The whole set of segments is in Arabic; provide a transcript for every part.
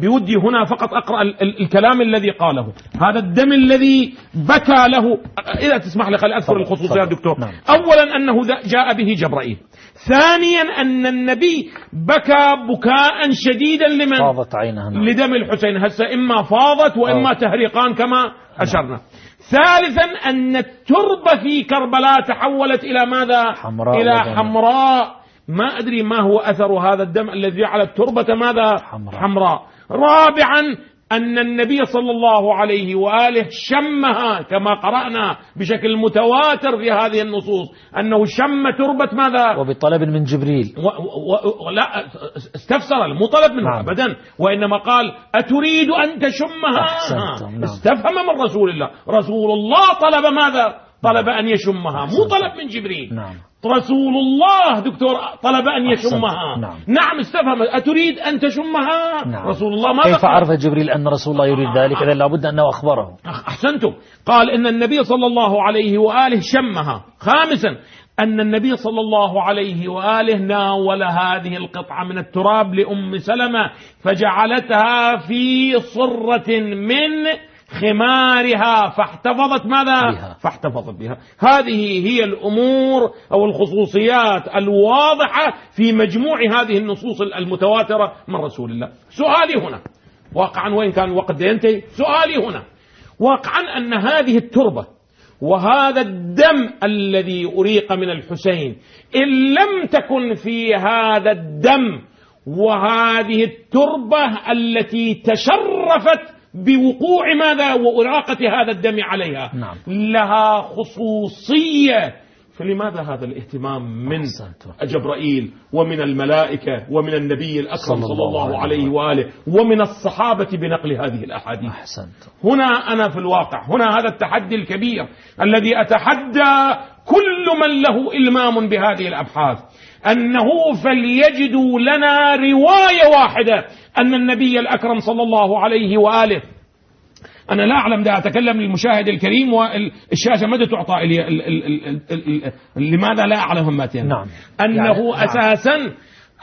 بودي هنا فقط أقرأ ال ال الكلام الذي قاله. هذا الدم الذي بكى له إذا تسمح لي خلي أذكر الخصوصيات دكتور. نعم. أولا أنه جاء به جبرائيل. ثانيا أن النبي بكى بكاء شديدا لمن؟ فاضت عينها نعم. لدم الحسين. هسه إما فاضت وإما تهريقان كما أشرنا. ثالثا أن التربة في كربلاء تحولت إلى ماذا؟ حمراء إلى ودم. حمراء. ما أدري ما هو أثر هذا الدم الذي جعل التربة ماذا؟ حمراء. حمراء. رابعا أن النبي صلى الله عليه وآله شمها كما قرأنا بشكل متواتر في هذه النصوص أنه شم تربة ماذا؟ وبطلب من جبريل. و و و لا استفسر المطلب منه نعم. ابدا وإنما قال أتريد أن تشمها؟ نعم. استفهم من رسول الله. رسول الله طلب ماذا؟ طلب أن يشمها. مو طلب من جبريل. نعم. رسول الله دكتور طلب أن أحسنت، يشمها. نعم. نعم استفهم. أتريد أن تشمها؟ نعم. رسول الله ما كيف. عرف جبريل أن رسول الله يريد ذلك؟ إذا لابد أنه أخبره. أحسنتم. قال إن النبي صلى الله عليه وآله شمها. خامسا أن النبي صلى الله عليه وآله ناول هذه القطعة من التراب لأم سلمة فجعلتها في صرة من خمارها فاحتفظت ماذا؟ بها. فاحتفظت بها. هذه هي الأمور أو الخصوصيات الواضحة في مجموع هذه النصوص المتواترة من رسول الله. سؤالي هنا. واقعا وإن كان الوقت ينتهي. سؤالي هنا. واقعا أن هذه التربة وهذا الدم الذي أريق من الحسين إن لم تكن في هذا الدم وهذه التربة التي تشرفت بوقوع ماذا وإراقة هذا الدم عليها. نعم. لها خصوصية. فلماذا هذا الاهتمام من. جبرائيل ومن الملائكة ومن النبي الأكرم صلى الله عليه وآله ومن الصحابة بنقل هذه الأحاديث. أحسنت. هنا أنا في الواقع هنا هذا التحدي الكبير الذي أتحدى كل من له إلمام بهذه الأبحاث أنه فليجدوا لنا رواية واحدة أن النبي الأكرم صلى الله عليه وآله أنا لا أعلم ده أتكلم للمشاهد الكريم والشاشة متى تعطى لي لماذا لا أعلم همتين نعم. أنه يعني- نعم. أساسا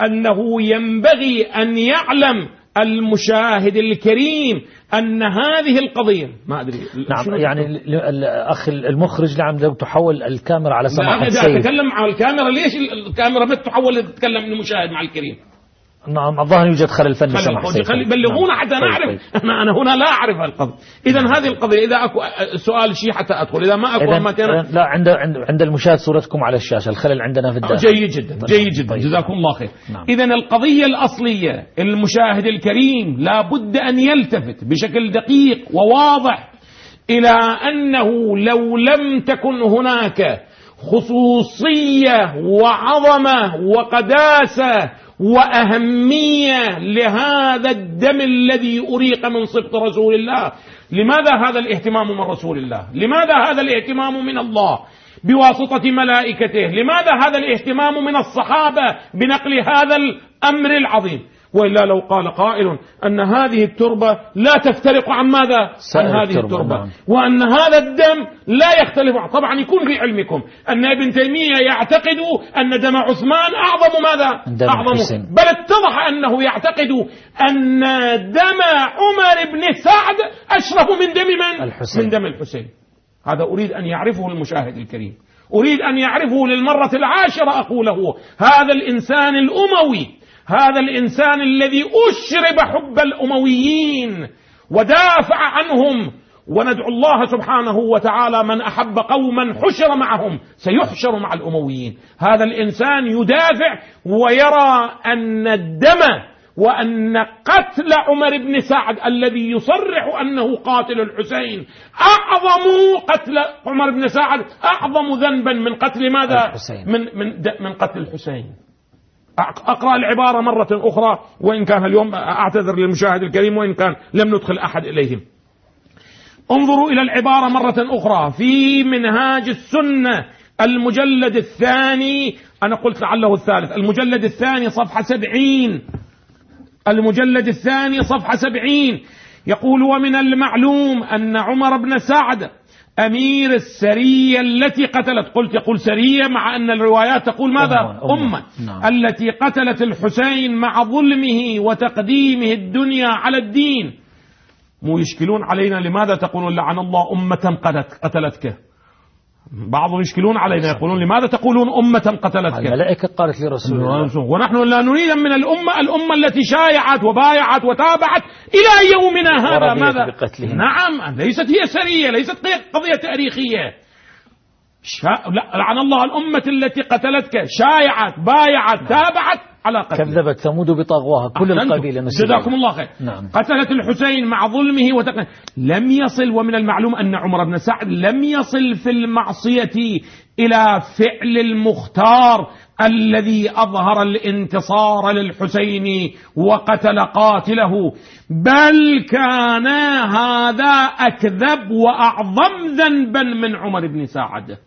أنه ينبغي أن يعلم المشاهد الكريم أن هذه القضية. ما أدري نعم يعني ال- ال- الأخ المخرج نعم لو تحول الكاميرا على سماحة أنا السيد أتكلم على الكاميرا ليش الكاميرا ما تحول تتكلم المشاهد مع الكريم؟ نعم الظاهر يوجد خلل فني السيد خلي بلغونا نعم. حتى طيب، نعرف طيب. أنا أنا هنا لا أعرف القضية اذا هذه القضية إذا أكو سؤال شيء حتى أدخل إذا ما ما ترى إذن لا عند عند عند المشاهد صورتكم على الشاشة الخلل عندنا في الداخل جيد جدا طيب. جيد جدا طيب. جزاكم الله خير نعم. اذا القضية الأصلية المشاهد الكريم لا بد أن يلتفت بشكل دقيق وواضح إلى أنه لو لم تكن هناك خصوصية وعظمة وقداسة وأهمية لهذا الدم الذي أريق من صبط رسول الله. لماذا هذا الاهتمام من رسول الله؟ لماذا هذا الاهتمام من الله بواسطة ملائكته؟ لماذا هذا الاهتمام من الصحابة بنقل هذا الأمر العظيم؟ وإلا لو قال قائل أن هذه التربة لا تفترق عن ماذا؟ عن هذه التربة، التربة. نعم. وأن هذا الدم لا يختلف طبعا يكون في علمكم. أن ابن تيمية يعتقد أن دم عثمان أعظم ماذا؟ دم أعظم. الحسين. بل اتضح أنه يعتقد أن دم عمر بن سعد أشرف من دم من؟ الحسين. من دم الحسين. هذا أريد أن يعرفه المشاهد الكريم. أريد أن يعرفه للمرة العاشرة أقوله. هذا الإنسان الأموي هذا الإنسان الذي أشرب حب الأمويين ودافع عنهم وندعو الله سبحانه وتعالى من أحب قوما حشر معهم سيحشر مع الأمويين. هذا الإنسان يدافع ويرى أن الدم وأن قتل عمر بن سعد الذي يصرح أنه قاتل الحسين أعظم قتل عمر بن سعد أعظم ذنبا من قتل ماذا؟ الحسين. من من من قتل الحسين. أقرأ العبارة مرة أخرى وإن كان اليوم أعتذر للمشاهد الكريم وإن كان لم ندخل أحد إليهم. انظروا إلى العبارة مرة أخرى في منهاج السنة المجلد الثاني أنا قلت لعله الثالث المجلد الثاني صفحة سبعين. المجلد الثاني صفحة سبعين. يقول ومن المعلوم أن عمر بن سعد أمير السرية التي قتلت. قلت يقول سرية مع أن الروايات تقول ماذا؟ أمة, أمة. نعم. التي قتلت الحسين مع ظلمه وتقديمه الدنيا على الدين. مو يشكلون علينا لماذا تقولون لعن الله أمة قتلت قتلتك؟ بعضهم يشكلون علينا يقولون لماذا تقولون أمة قتلتك؟ الملائكة قالت لرسول الله. ونحن لا نريد من الأمة الأمة التي شايعت وبايعت وتابعت إلى يومنا هذا ماذا بقتله. نعم ليست هي سرية ليست قضية تاريخية شا... لعن الله الأمة التي قتلتك شايعت بايعت تابعت على قتله كذبت ثمود بطغواها كل. القبيلة نسوا جزاكم الله خير نعم. قتلت الحسين مع ظلمه وتق... لم يصل ومن المعلوم أن عمر بن سعد لم يصل في المعصية إلى فعل المختار الذي أظهر الانتصار للحسين وقتل قاتله بل كان هذا أكذب وأعظم ذنبا من عمر بن سعد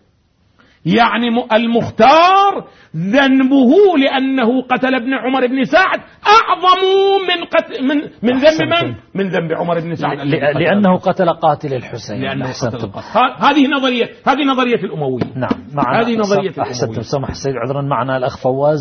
يعني المختار ذنبه لأنه قتل ابن عمر بن سعد أعظم من قتل من من ذنب من؟ أحسنتم. من ذنب عمر بن سعد لأنه قتل قاتل الحسين لأنه قتل أحسنتم القاتل. ه- هذه نظرية هذه نظرية الأمويين نعم معنا هذه نظرية أحسنتم الأمويين. سمح السيد عذرا معنا الأخ فواز